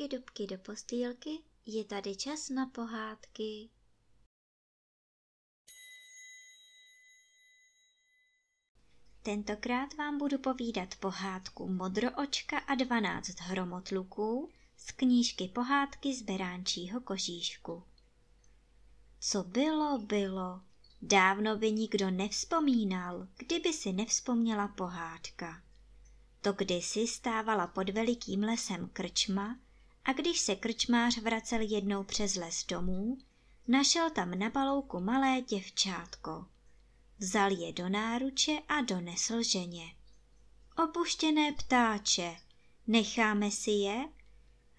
dubky, dubky do postýlky, je tady čas na pohádky. Tentokrát vám budu povídat pohádku Modroočka a 12 hromotluků z knížky Pohádky z Beránčího kožíšku. Co bylo, bylo. Dávno by nikdo nevzpomínal, kdyby si nevzpomněla pohádka. To kdysi stávala pod velikým lesem krčma a když se krčmář vracel jednou přes les domů, našel tam na balouku malé děvčátko. Vzal je do náruče a donesl ženě. Opuštěné ptáče, necháme si je?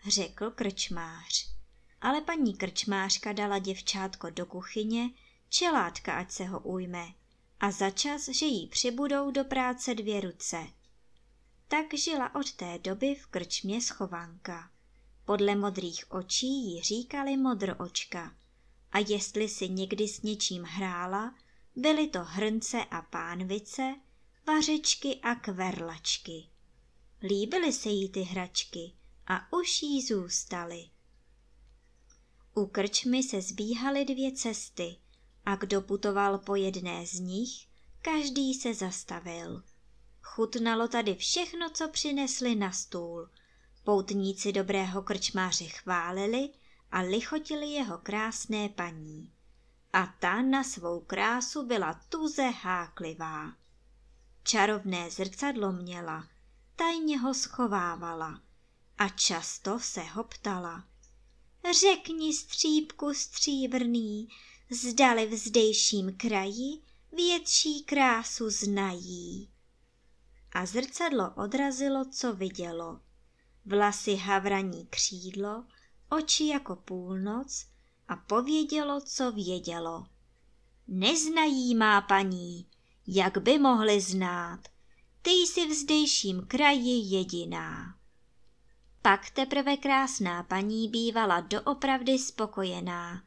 řekl krčmář. Ale paní krčmářka dala děvčátko do kuchyně, čelátka ať se ho ujme, a začas, že jí přibudou do práce dvě ruce – tak žila od té doby v krčmě schovanka. Podle modrých očí jí říkali modroočka. A jestli si někdy s něčím hrála, byly to hrnce a pánvice, vařečky a kverlačky. Líbily se jí ty hračky a už jí zůstaly. U krčmy se zbíhaly dvě cesty a kdo putoval po jedné z nich, každý se zastavil. Chutnalo tady všechno, co přinesli na stůl. Poutníci dobrého krčmáře chválili a lichotili jeho krásné paní. A ta na svou krásu byla tuze háklivá. Čarovné zrcadlo měla, tajně ho schovávala a často se ho ptala. Řekni střípku stříbrný, zdali v zdejším kraji větší krásu znají a zrcadlo odrazilo, co vidělo. Vlasy havraní křídlo, oči jako půlnoc a povědělo, co vědělo. Neznají má paní, jak by mohli znát, ty jsi v zdejším kraji jediná. Pak teprve krásná paní bývala doopravdy spokojená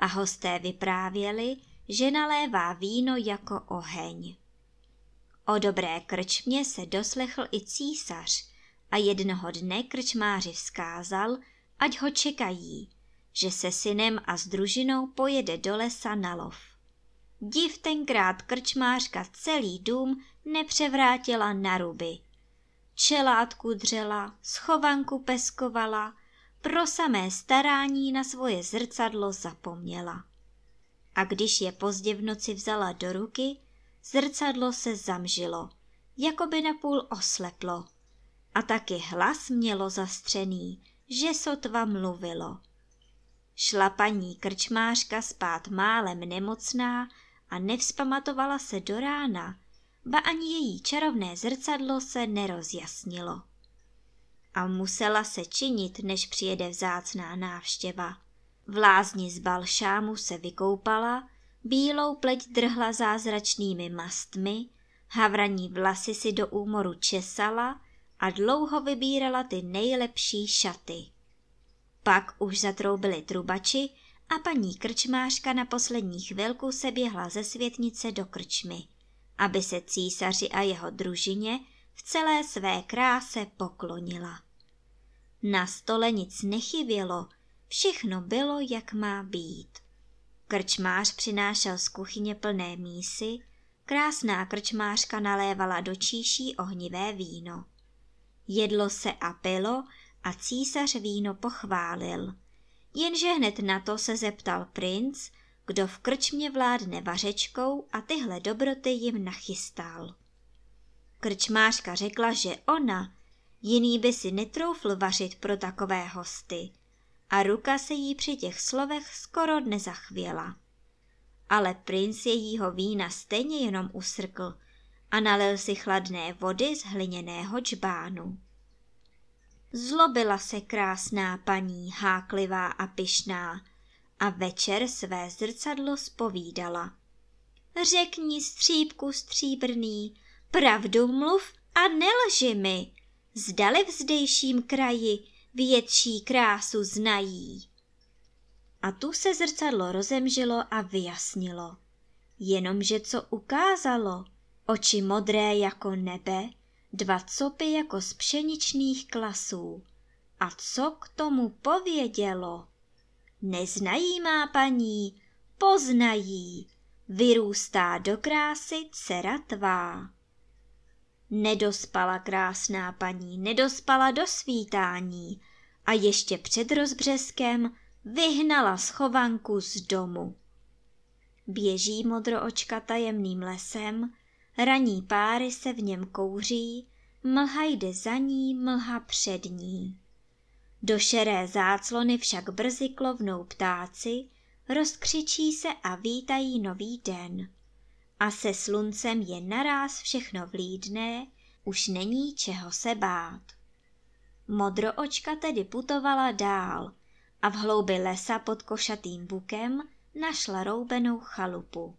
a hosté vyprávěli, že nalévá víno jako oheň. O dobré krčmě se doslechl i císař a jednoho dne krčmáři vzkázal, ať ho čekají, že se synem a s družinou pojede do lesa na lov. Div tenkrát krčmářka celý dům nepřevrátila na ruby. Čelátku dřela, schovanku peskovala, pro samé starání na svoje zrcadlo zapomněla. A když je pozdě v noci vzala do ruky, Zrcadlo se zamžilo, jako by napůl osleplo. A taky hlas mělo zastřený, že sotva mluvilo. Šla paní krčmářka spát málem nemocná a nevzpamatovala se do rána, ba ani její čarovné zrcadlo se nerozjasnilo. A musela se činit, než přijede vzácná návštěva. V lázni z balšámu se vykoupala, Bílou pleť drhla zázračnými mastmi, havraní vlasy si do úmoru česala a dlouho vybírala ty nejlepší šaty. Pak už zatroubili trubači a paní krčmářka na poslední chvilku se běhla ze světnice do krčmy, aby se císaři a jeho družině v celé své kráse poklonila. Na stole nic nechybělo, všechno bylo, jak má být. Krčmář přinášel z kuchyně plné mísy, krásná krčmářka nalévala do číší ohnivé víno. Jedlo se a pilo a císař víno pochválil. Jenže hned na to se zeptal princ, kdo v krčmě vládne vařečkou a tyhle dobroty jim nachystal. Krčmářka řekla, že ona, jiný by si netroufl vařit pro takové hosty, a ruka se jí při těch slovech skoro nezachvěla. Ale princ jejího vína stejně jenom usrkl a nalil si chladné vody z hliněného džbánu. Zlobila se krásná paní, háklivá a pyšná, a večer své zrcadlo spovídala. Řekni střípku stříbrný, pravdu mluv a nelži mi, zdali v zdejším kraji větší krásu znají. A tu se zrcadlo rozemžilo a vyjasnilo. Jenomže co ukázalo, oči modré jako nebe, dva copy jako z pšeničných klasů, A co k tomu povědělo? Neznají má paní, poznají, vyrůstá do krásy dcera tvá. Nedospala krásná paní, nedospala do svítání a ještě před rozbřeskem vyhnala schovanku z domu. Běží modroočka tajemným lesem, raní páry se v něm kouří, mlha jde za ní, mlha před ní. Do šeré záclony však brzy klovnou ptáci, rozkřičí se a vítají nový den. A se sluncem je naráz všechno vlídné, už není čeho se bát. Modroočka tedy putovala dál a v hloubi lesa pod košatým bukem našla roubenou chalupu.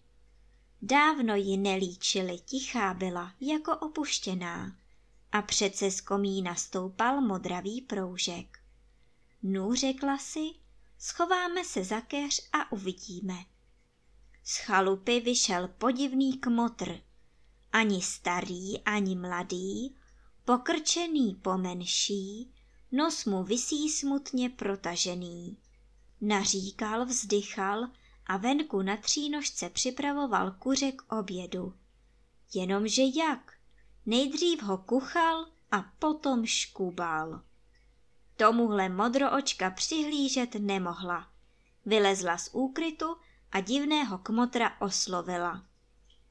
Dávno ji nelíčili, tichá byla, jako opuštěná. A přece z komína stoupal modravý proužek. Nů, řekla si, schováme se za keř a uvidíme. Z chalupy vyšel podivný kmotr. Ani starý, ani mladý, pokrčený pomenší, nos mu visí smutně protažený. Naříkal, vzdychal a venku na třínožce připravoval kuře k obědu. Jenomže jak? Nejdřív ho kuchal a potom škubal. Tomuhle modroočka přihlížet nemohla. Vylezla z úkrytu a divného kmotra oslovila.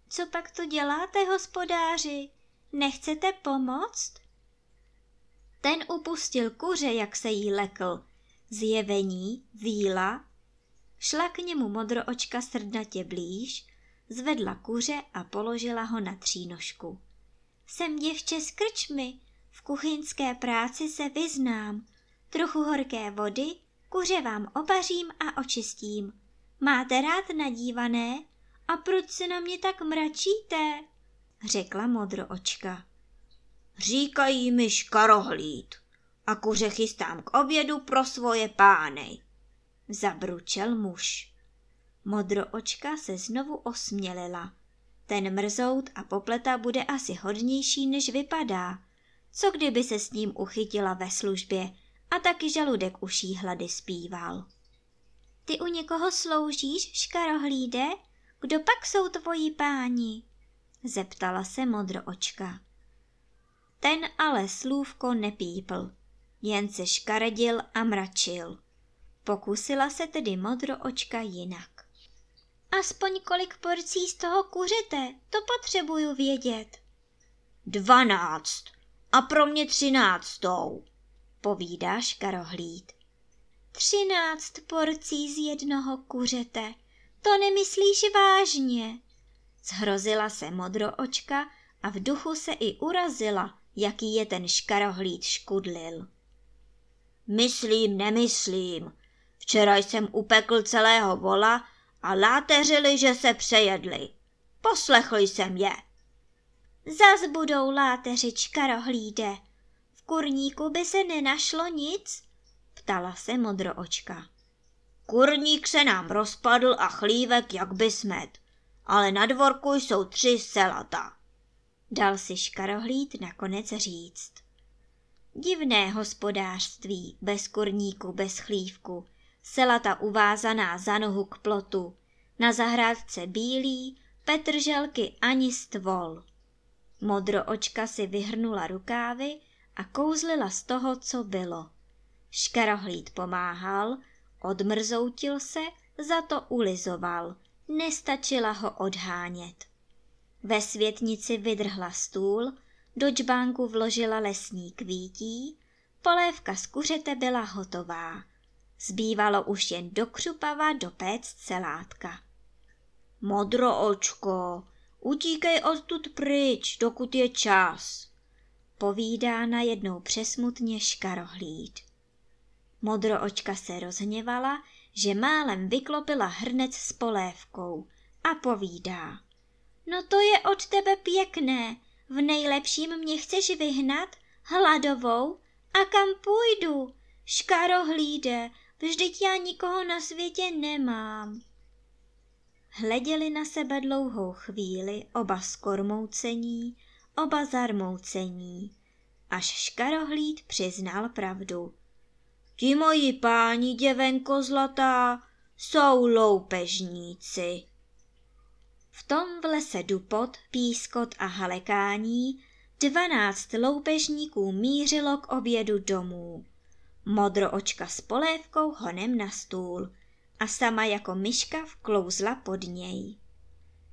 Co pak to děláte, hospodáři? Nechcete pomoct? Ten upustil kuře, jak se jí lekl. Zjevení, víla. Šla k němu modroočka srdnatě blíž, zvedla kuře a položila ho na třínožku. Jsem děvče s krčmy, v kuchyňské práci se vyznám. Trochu horké vody, kuře vám opařím a očistím. Máte rád nadívané? A proč se na mě tak mračíte? řekla modroočka. Říkají mi škarohlíd a kuře chystám k obědu pro svoje pány, zabručel muž. Modroočka se znovu osmělila. Ten mrzout a popleta bude asi hodnější, než vypadá. Co kdyby se s ním uchytila ve službě a taky žaludek uší hlady zpíval. Ty u někoho sloužíš, škarohlíde? Kdo pak jsou tvoji páni? Zeptala se modroočka. Ten ale slůvko nepípl, jen se škaredil a mračil. Pokusila se tedy modroočka jinak. Aspoň kolik porcí z toho kuřete, to potřebuju vědět. Dvanáct a pro mě třináctou, povídá škarohlíd. Třináct porcí z jednoho kuřete, to nemyslíš vážně. Zhrozila se modroočka a v duchu se i urazila, jaký je ten škarohlíd škudlil. Myslím, nemyslím. Včera jsem upekl celého vola a láteřili, že se přejedli. Poslechl jsem je. Zas budou láteři čkarohlíde. V kurníku by se nenašlo nic? Ptala se modroočka. Kurník se nám rozpadl a chlívek jak by smet, ale na dvorku jsou tři selata. Dal si škarohlíd nakonec říct. Divné hospodářství, bez kurníku, bez chlívku, selata uvázaná za nohu k plotu, na zahrádce bílý, petrželky ani stvol. Modroočka si vyhrnula rukávy a kouzlila z toho, co bylo. Škarohlíd pomáhal, odmrzoutil se, za to ulizoval, nestačila ho odhánět. Ve světnici vydrhla stůl, do čbánku vložila lesní kvítí, polévka z kuřete byla hotová. Zbývalo už jen do křupava dopéct celátka. Modro očko, utíkej odtud pryč, dokud je čas, povídá najednou přesmutně škarohlíd. Modro očka se rozhněvala, že málem vyklopila hrnec s polévkou a povídá. No to je od tebe pěkné, v nejlepším mě chceš vyhnat, hladovou, a kam půjdu? Škarohlíde, vždyť já nikoho na světě nemám. Hleděli na sebe dlouhou chvíli, oba skormoucení, oba zarmoucení, až škarohlíd přiznal pravdu. ti moji páni, děvenko zlatá, jsou loupežníci. V tom v lese Dupot, Pískot a Halekání dvanáct loupežníků mířilo k obědu domů. Modroočka s polévkou honem na stůl a sama jako myška vklouzla pod něj.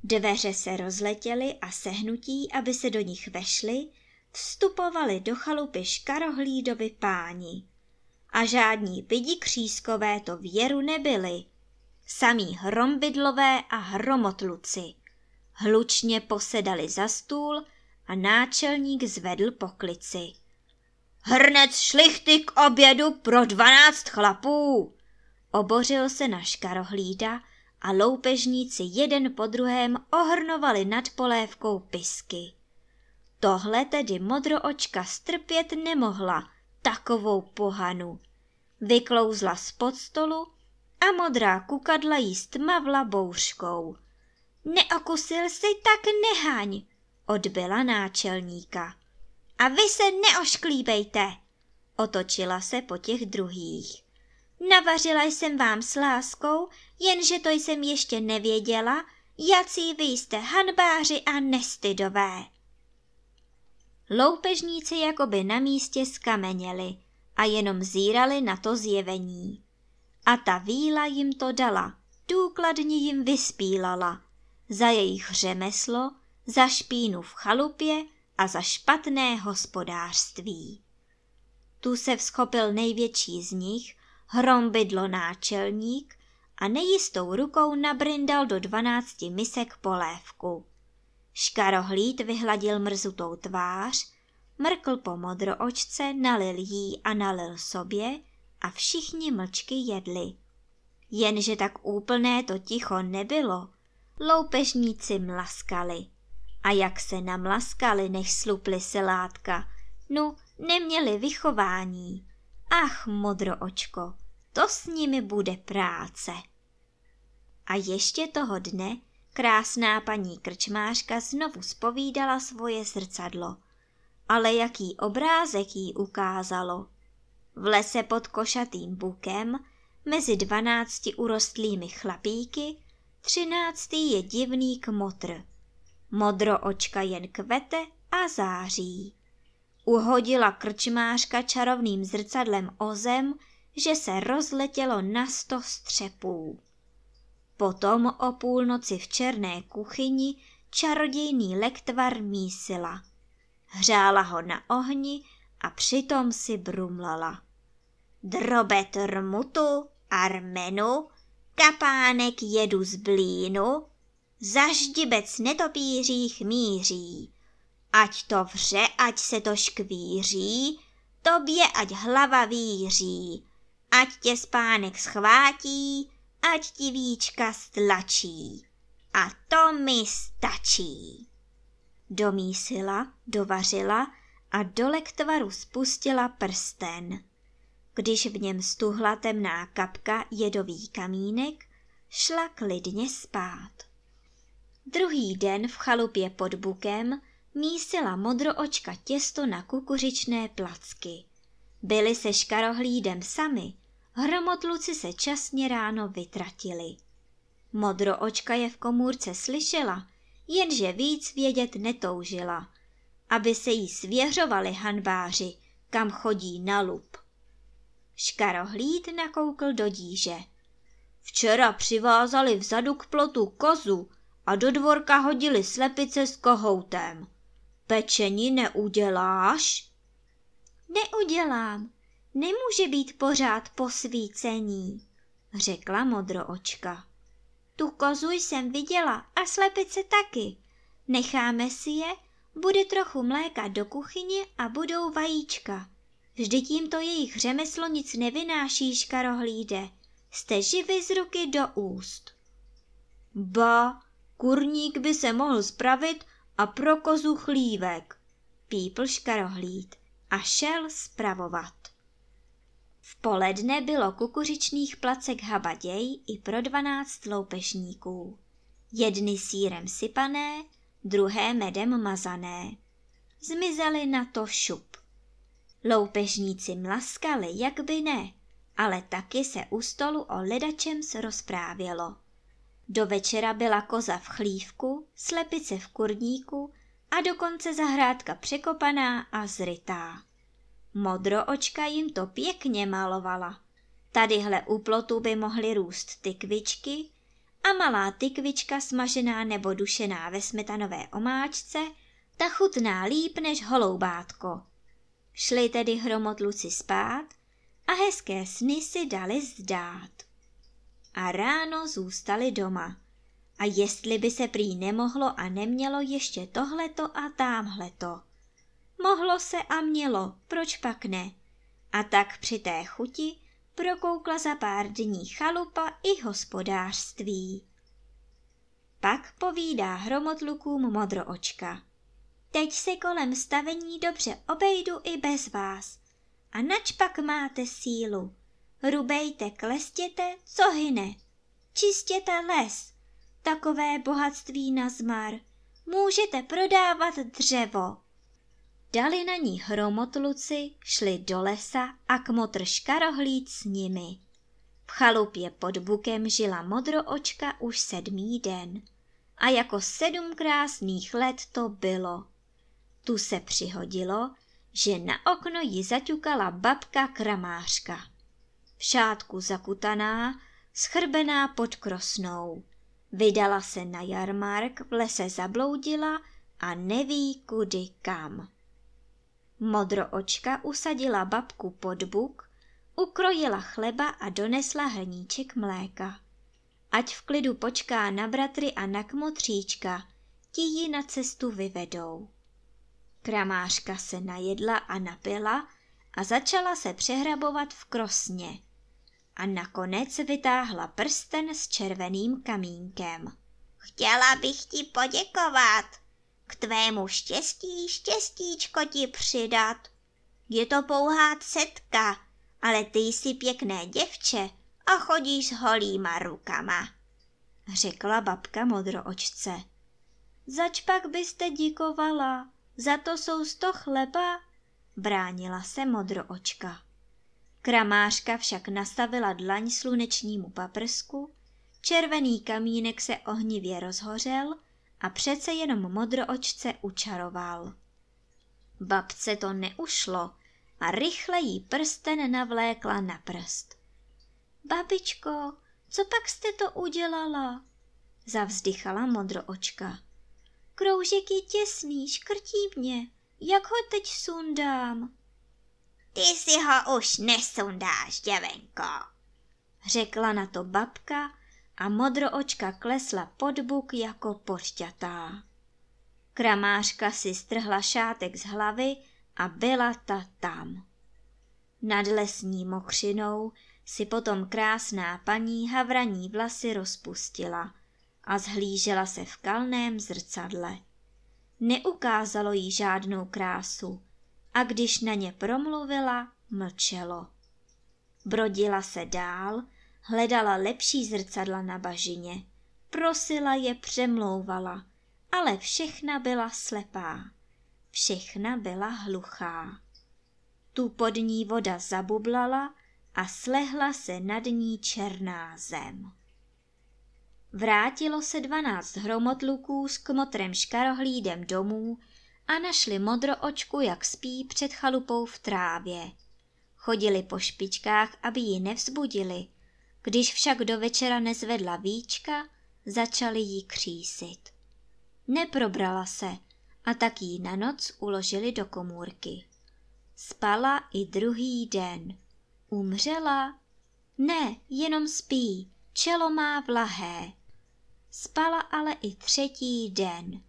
Dveře se rozletěly a sehnutí, aby se do nich vešly, vstupovali do chalupy škarohlídovi páni. A žádní pidi křískové to věru nebyli. Samí hrombidlové a hromotluci. Hlučně posedali za stůl a náčelník zvedl poklici. Hrnec šlichty k obědu pro dvanáct chlapů! Obořil se na škarohlída a loupežníci jeden po druhém ohrnovali nad polévkou pisky. Tohle tedy modroočka strpět nemohla, takovou pohanu. Vyklouzla spod stolu a modrá kukadla jí stmavla bouřkou. Neokusil si tak nehaň, odbyla náčelníka. A vy se neošklíbejte, otočila se po těch druhých. Navařila jsem vám s láskou, jenže to jsem ještě nevěděla, jací vy jste hanbáři a nestydové. Loupežníci jakoby na místě skameněli a jenom zírali na to zjevení. A ta víla jim to dala, důkladně jim vyspílala. Za jejich řemeslo, za špínu v chalupě a za špatné hospodářství. Tu se vzchopil největší z nich, hrombidlo náčelník a nejistou rukou nabrindal do dvanácti misek polévku. Škarohlíd vyhladil mrzutou tvář, mrkl po modroočce, nalil jí a nalil sobě a všichni mlčky jedli. Jenže tak úplné to ticho nebylo. Loupežníci mlaskali. A jak se namlaskali, než slupli se látka, no, neměli vychování. Ach, modroočko, to s nimi bude práce. A ještě toho dne krásná paní krčmářka znovu spovídala svoje zrcadlo. Ale jaký obrázek jí ukázalo. V lese pod košatým bukem, mezi dvanácti urostlými chlapíky, třináctý je divný kmotr. Modro očka jen kvete a září. Uhodila krčmářka čarovným zrcadlem o zem, že se rozletělo na sto střepů. Potom o půlnoci v černé kuchyni čarodějný lektvar mísila. Hřála ho na ohni a přitom si brumlala. Drobet rmutu, armenu, kapánek jedu z blínu, zaždibec netopířích míří. Ať to vře, ať se to škvíří, tobě ať hlava víří, ať tě spánek schvátí, ať ti víčka stlačí. A to mi stačí. Domísila, dovařila a do lektvaru spustila prsten. Když v něm stuhla temná kapka jedový kamínek, šla klidně spát. Druhý den v chalupě pod bukem mísila modroočka těsto na kukuřičné placky. Byli se škarohlídem sami, hromotluci se časně ráno vytratili. Modroočka je v komůrce slyšela, jenže víc vědět netoužila, aby se jí svěřovali hanbáři, kam chodí na lup. Škarohlíd nakoukl do díže. Včera přivázali vzadu k plotu kozu a do dvorka hodili slepice s kohoutem. Pečení neuděláš? Neudělám. Nemůže být pořád posvícení, řekla modroočka. Tu kozu jsem viděla a slepice taky. Necháme si je, bude trochu mléka do kuchyně a budou vajíčka. Vždyť jim to jejich řemeslo nic nevynáší, škarohlíde. Jste živi z ruky do úst. Ba, kurník by se mohl spravit a pro kozu chlívek, pípl škarohlíd a šel spravovat. V poledne bylo kukuřičných placek habaděj i pro dvanáct loupežníků. Jedny sírem sypané, druhé medem mazané. Zmizely na to šup. Loupežníci mlaskali, jak by ne, ale taky se u stolu o ledačem rozprávělo. Do večera byla koza v chlívku, slepice v kurníku a dokonce zahrádka překopaná a zrytá. Modroočka jim to pěkně malovala. Tadyhle u plotu by mohly růst tykvičky a malá tykvička smažená nebo dušená ve smetanové omáčce, ta chutná líp než holoubátko. Šli tedy hromotluci spát a hezké sny si dali zdát. A ráno zůstali doma. A jestli by se prý nemohlo a nemělo ještě tohleto a támhleto. Mohlo se a mělo, proč pak ne? A tak při té chuti prokoukla za pár dní chalupa i hospodářství. Pak povídá hromotlukům modroočka. Teď se kolem stavení dobře obejdu i bez vás. A nač pak máte sílu. Rubejte, klestěte, co hyne. Čistěte les. Takové bohatství na zmar. Můžete prodávat dřevo. Dali na ní hromotluci, šli do lesa a kmotr škarohlíd s nimi. V chalupě pod bukem žila modroočka už sedmý den. A jako sedm krásných let to bylo. Tu se přihodilo, že na okno ji zaťukala babka kramářka. Šátku zakutaná, schrbená pod krosnou. Vydala se na jarmark, v lese zabloudila a neví kudy kam. Modroočka usadila babku pod buk, ukrojila chleba a donesla hrníček mléka. Ať v klidu počká na bratry a na kmotříčka, ti ji na cestu vyvedou. Kramářka se najedla a napila a začala se přehrabovat v krosně. A nakonec vytáhla prsten s červeným kamínkem. Chtěla bych ti poděkovat, k tvému štěstí štěstíčko ti přidat. Je to pouhá setka, ale ty jsi pěkné děvče a chodíš s holýma rukama, řekla babka modroočce. Zač pak byste díkovala, za to jsou sto chleba, bránila se modroočka. Kramářka však nastavila dlaň slunečnímu paprsku, červený kamínek se ohnivě rozhořel a přece jenom modroočce učaroval. Babce to neušlo a rychle jí prsten navlékla na prst. Babičko, co pak jste to udělala? Zavzdychala modroočka. Kroužek je těsný, škrtí mě. Jak ho teď sundám? Ty si ho už nesundáš, děvenko, řekla na to babka a modroočka klesla pod buk jako podťatá. Kramářka si strhla šátek z hlavy a byla ta tam. Nad lesní mokřinou si potom krásná paní havraní vlasy rozpustila a zhlížela se v kalném zrcadle. Neukázalo jí žádnou krásu a když na ně promluvila, mlčelo. Brodila se dál, hledala lepší zrcadla na bažině, prosila je, přemlouvala, ale všechna byla slepá, všechna byla hluchá. Tu pod ní voda zabublala a slehla se nad ní černá zem. Vrátilo se dvanáct hromotluků s kmotrem škarohlídem domů a našli modroočku, jak spí před chalupou v trávě. Chodili po špičkách, aby ji nevzbudili. Když však do večera nezvedla víčka, začali jí křísit. Neprobrala se a tak jí na noc uložili do komůrky. Spala i druhý den. Umřela? Ne, jenom spí, čelo má vlahé. Spala ale i třetí den.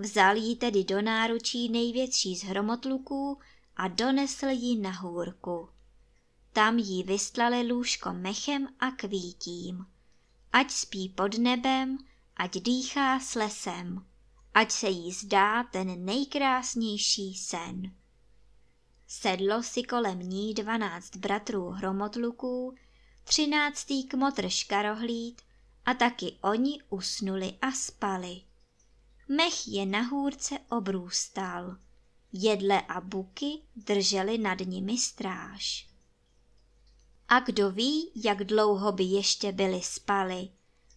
Vzal ji tedy do náručí největší z hromotluků a donesl ji na hůrku. Tam jí vystlali lůžko mechem a kvítím. Ať spí pod nebem, ať dýchá s lesem, ať se jí zdá ten nejkrásnější sen. Sedlo si kolem ní dvanáct bratrů hromotluků, třináctý kmotr škarohlíd a taky oni usnuli a spali. Mech je na hůrce obrůstal. Jedle a buky drželi nad nimi stráž. A kdo ví, jak dlouho by ještě byli spali,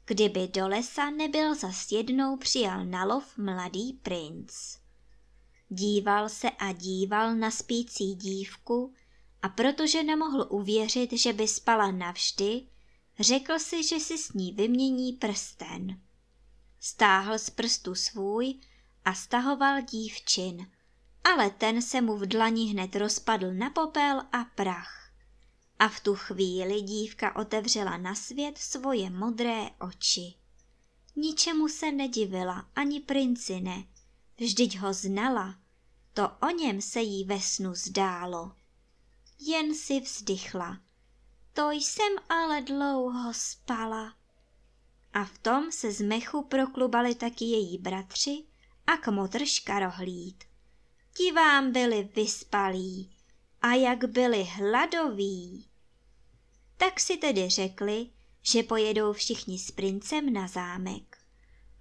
kdyby do lesa nebyl zas jednou přijal na lov mladý princ. Díval se a díval na spící dívku a protože nemohl uvěřit, že by spala navždy, řekl si, že si s ní vymění prsten. Stáhl z prstu svůj a stahoval dívčin, ale ten se mu v dlani hned rozpadl na popel a prach. A v tu chvíli dívka otevřela na svět svoje modré oči. Ničemu se nedivila, ani princi ne, vždyť ho znala, to o něm se jí ve snu zdálo. Jen si vzdychla. To jsem ale dlouho spala. A v tom se z mechu proklubali taky její bratři a kmotr škarohlíd. Ti vám byli vyspalí a jak byli hladoví. Tak si tedy řekli, že pojedou všichni s princem na zámek.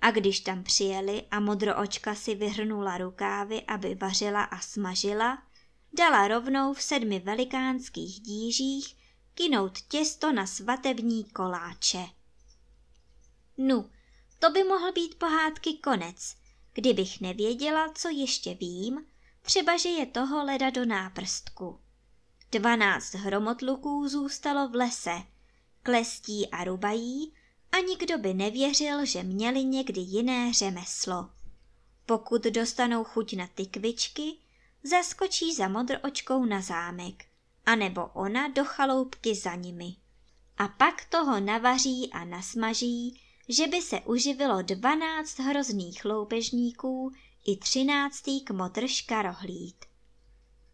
A když tam přijeli a modroočka si vyhrnula rukávy, aby vařila a smažila, dala rovnou v sedmi velikánských dížích kinout těsto na svatební koláče. Nu, to by mohl být pohádky konec, kdybych nevěděla, co ještě vím, třeba že je toho leda do náprstku. Dvanáct hromotluků zůstalo v lese, klestí a rubají a nikdo by nevěřil, že měli někdy jiné řemeslo. Pokud dostanou chuť na tykvičky, zaskočí za modroočkou na zámek, anebo ona do chaloupky za nimi. A pak toho navaří a nasmaží, že by se uživilo dvanáct hrozných loupežníků i třináctý kmotr škarohlíd.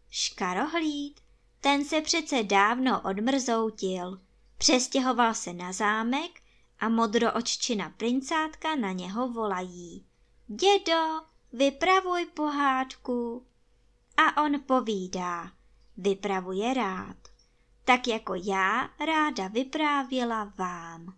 Škarohlíd, ten se přece dávno odmrzoutil, přestěhoval se na zámek a modrooččina princátka na něho volají. Dědo, vypravuj pohádku. A on povídá, vypravuje rád, tak jako já ráda vyprávěla vám.